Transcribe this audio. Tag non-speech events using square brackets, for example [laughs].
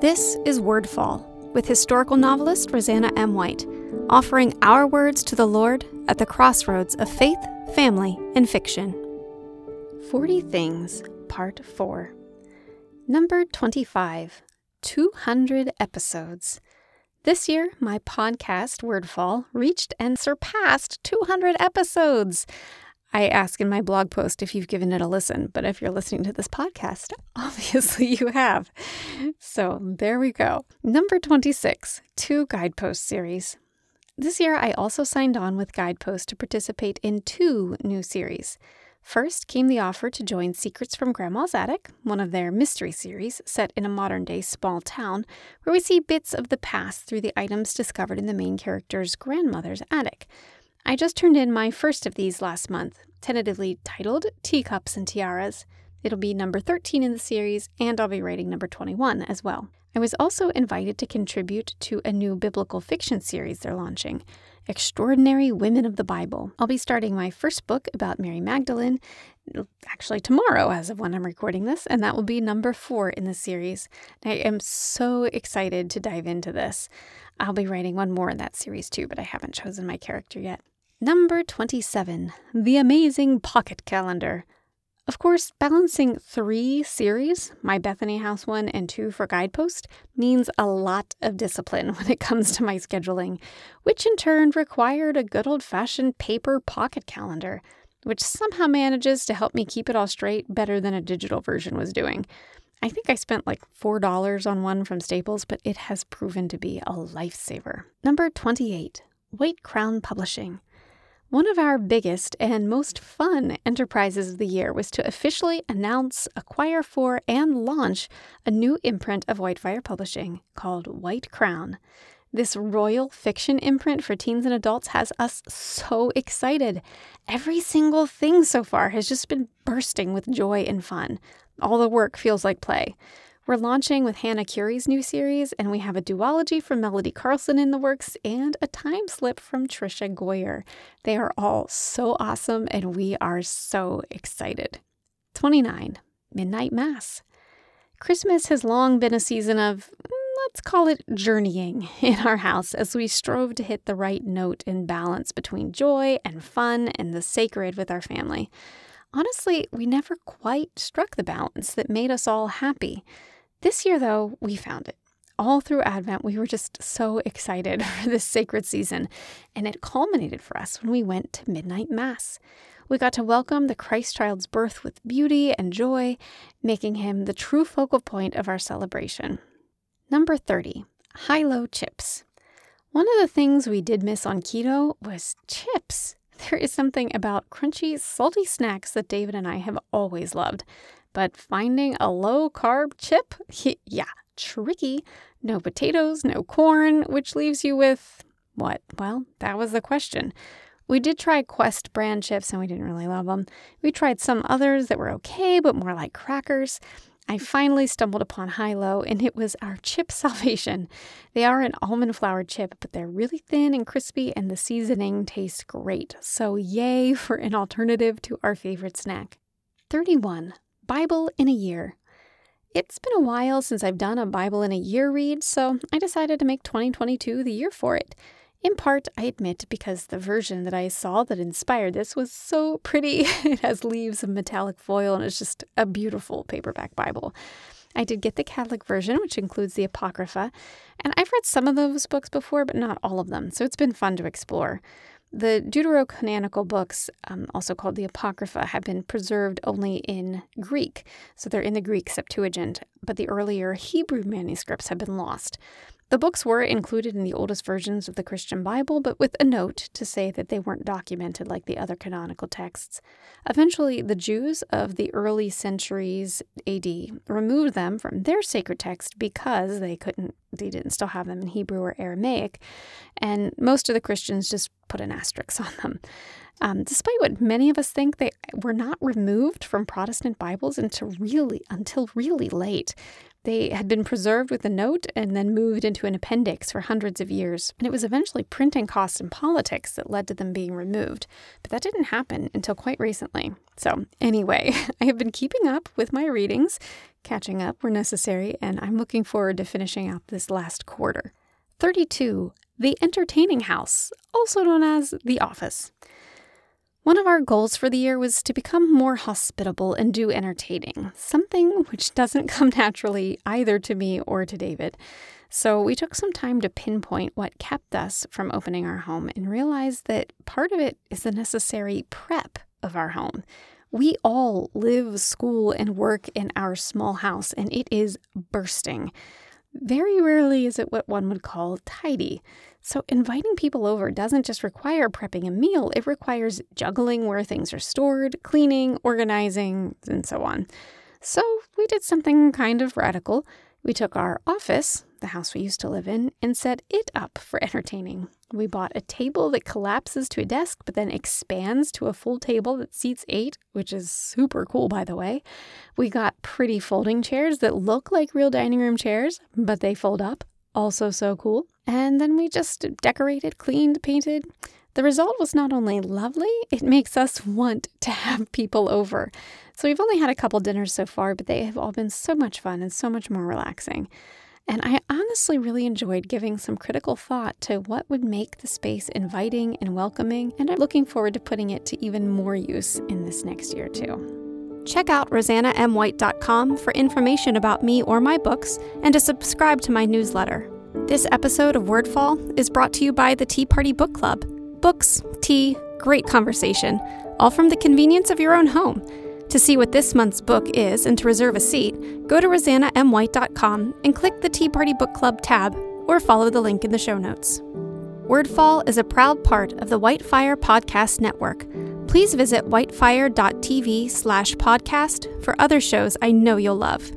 This is Wordfall with historical novelist Roseanna M. White, offering our words to the Lord at the crossroads of faith, family, and fiction. 40 Things, Part 4. Number 25 200 episodes. This year, my podcast, Wordfall, reached and surpassed 200 episodes. I ask in my blog post if you've given it a listen, but if you're listening to this podcast, [laughs] obviously you have. So there we go. Number 26, two guidepost series. This year, I also signed on with Guidepost to participate in two new series. First came the offer to join Secrets from Grandma's Attic, one of their mystery series set in a modern day small town, where we see bits of the past through the items discovered in the main character's grandmother's attic. I just turned in my first of these last month, tentatively titled Teacups and Tiaras. It'll be number 13 in the series, and I'll be writing number 21 as well. I was also invited to contribute to a new biblical fiction series they're launching, Extraordinary Women of the Bible. I'll be starting my first book about Mary Magdalene, actually tomorrow, as of when I'm recording this, and that will be number four in the series. I am so excited to dive into this. I'll be writing one more in that series too, but I haven't chosen my character yet. Number 27 The Amazing Pocket Calendar. Of course, balancing three series, my Bethany House one and two for Guidepost, means a lot of discipline [laughs] when it comes to my scheduling, which in turn required a good old fashioned paper pocket calendar, which somehow manages to help me keep it all straight better than a digital version was doing. I think I spent like $4 on one from Staples, but it has proven to be a lifesaver. Number 28 White Crown Publishing. One of our biggest and most fun enterprises of the year was to officially announce, acquire for, and launch a new imprint of Whitefire Publishing called White Crown. This royal fiction imprint for teens and adults has us so excited. Every single thing so far has just been bursting with joy and fun. All the work feels like play. We're launching with Hannah Currie's new series, and we have a duology from Melody Carlson in the works and a time slip from Tricia Goyer. They are all so awesome, and we are so excited. 29. Midnight Mass. Christmas has long been a season of, let's call it journeying [laughs] in our house as we strove to hit the right note and balance between joy and fun and the sacred with our family. Honestly, we never quite struck the balance that made us all happy. This year, though, we found it. All through Advent, we were just so excited [laughs] for this sacred season, and it culminated for us when we went to Midnight Mass. We got to welcome the Christ child's birth with beauty and joy, making him the true focal point of our celebration. Number 30, HiLo chips. One of the things we did miss on keto was chips. [laughs] There is something about crunchy, salty snacks that David and I have always loved. But finding a low carb chip, yeah, tricky. No potatoes, no corn, which leaves you with what? Well, that was the question. We did try Quest brand chips and we didn't really love them. We tried some others that were okay, but more like crackers. I finally stumbled upon HiLo and it was our chip [laughs] salvation. They are an almond flour chip, but they're really thin and crispy and the seasoning tastes great. So, yay for an alternative to our favorite snack. 31. Bible in a Year. It's been a while since I've done a Bible in a Year read, so I decided to make 2022 the year for it. In part, I admit, because the version that I saw that inspired this was so pretty. [laughs] it has leaves of metallic foil and it's just a beautiful paperback Bible. I did get the Catholic version, which includes the Apocrypha, and I've read some of those books before, but not all of them, so it's been fun to explore. The deuterocanonical books, um, also called the Apocrypha, have been preserved only in Greek, so they're in the Greek Septuagint, but the earlier Hebrew manuscripts have been lost. The books were included in the oldest versions of the Christian Bible, but with a note to say that they weren't documented like the other canonical texts. Eventually, the Jews of the early centuries AD removed them from their sacred text because they couldn't, they didn't still have them in Hebrew or Aramaic, and most of the Christians just put an asterisk [laughs] on them. Um, despite what many of us think, they were not removed from Protestant Bibles until really until really late. They had been preserved with a note and then moved into an appendix for hundreds of years. And it was eventually printing costs and politics that led to them being removed. But that didn't happen until quite recently. So, anyway, [laughs] I have been keeping up with my readings, catching up where necessary, and I'm looking forward to finishing out this last quarter. 32. The Entertaining House, also known as The Office. One of our goals for the year was to become more hospitable and do entertaining, something which doesn't [laughs] come naturally either to me or to David. So we took some time to pinpoint what kept us from opening our home and realized that part of it is the necessary prep of our home. We all live, school, and work in our small house, and it is bursting. Very rarely is it what one would call tidy. So, inviting people over doesn't just require prepping a meal, it requires juggling where things are stored, cleaning, organizing, and so on. So, we did something kind of radical. We took our office, the house we used to live in, and set it up for entertaining. We bought a table that collapses to a desk but then expands to a full table that seats eight, which is super cool, by the way. We got pretty folding chairs that look like real dining room chairs, but they fold up. Also, so cool. And then we just decorated, cleaned, painted. The result was not only lovely, it makes us want to have people over. So we've only had a couple dinners so far, but they have all been so much fun and so much more relaxing. And I honestly really enjoyed giving some critical thought to what would make the space inviting and welcoming, and I'm looking forward to putting it to even more use in this next year, too. Check out roseannaMwhite.com for information about me or my books and to subscribe to my newsletter. This episode of Wordfall is brought to you by the Tea Party Book Club. Books, tea, great conversation, all from the convenience of your own home. To see what this month's book is and to reserve a seat, go to roseannaMwhite.com and click the Tea Party Book Club tab or follow the link in the show notes. Wordfall is a proud part of the Whitefire Podcast Network. Please visit whitefire.tv slash podcast for other shows I know you'll love.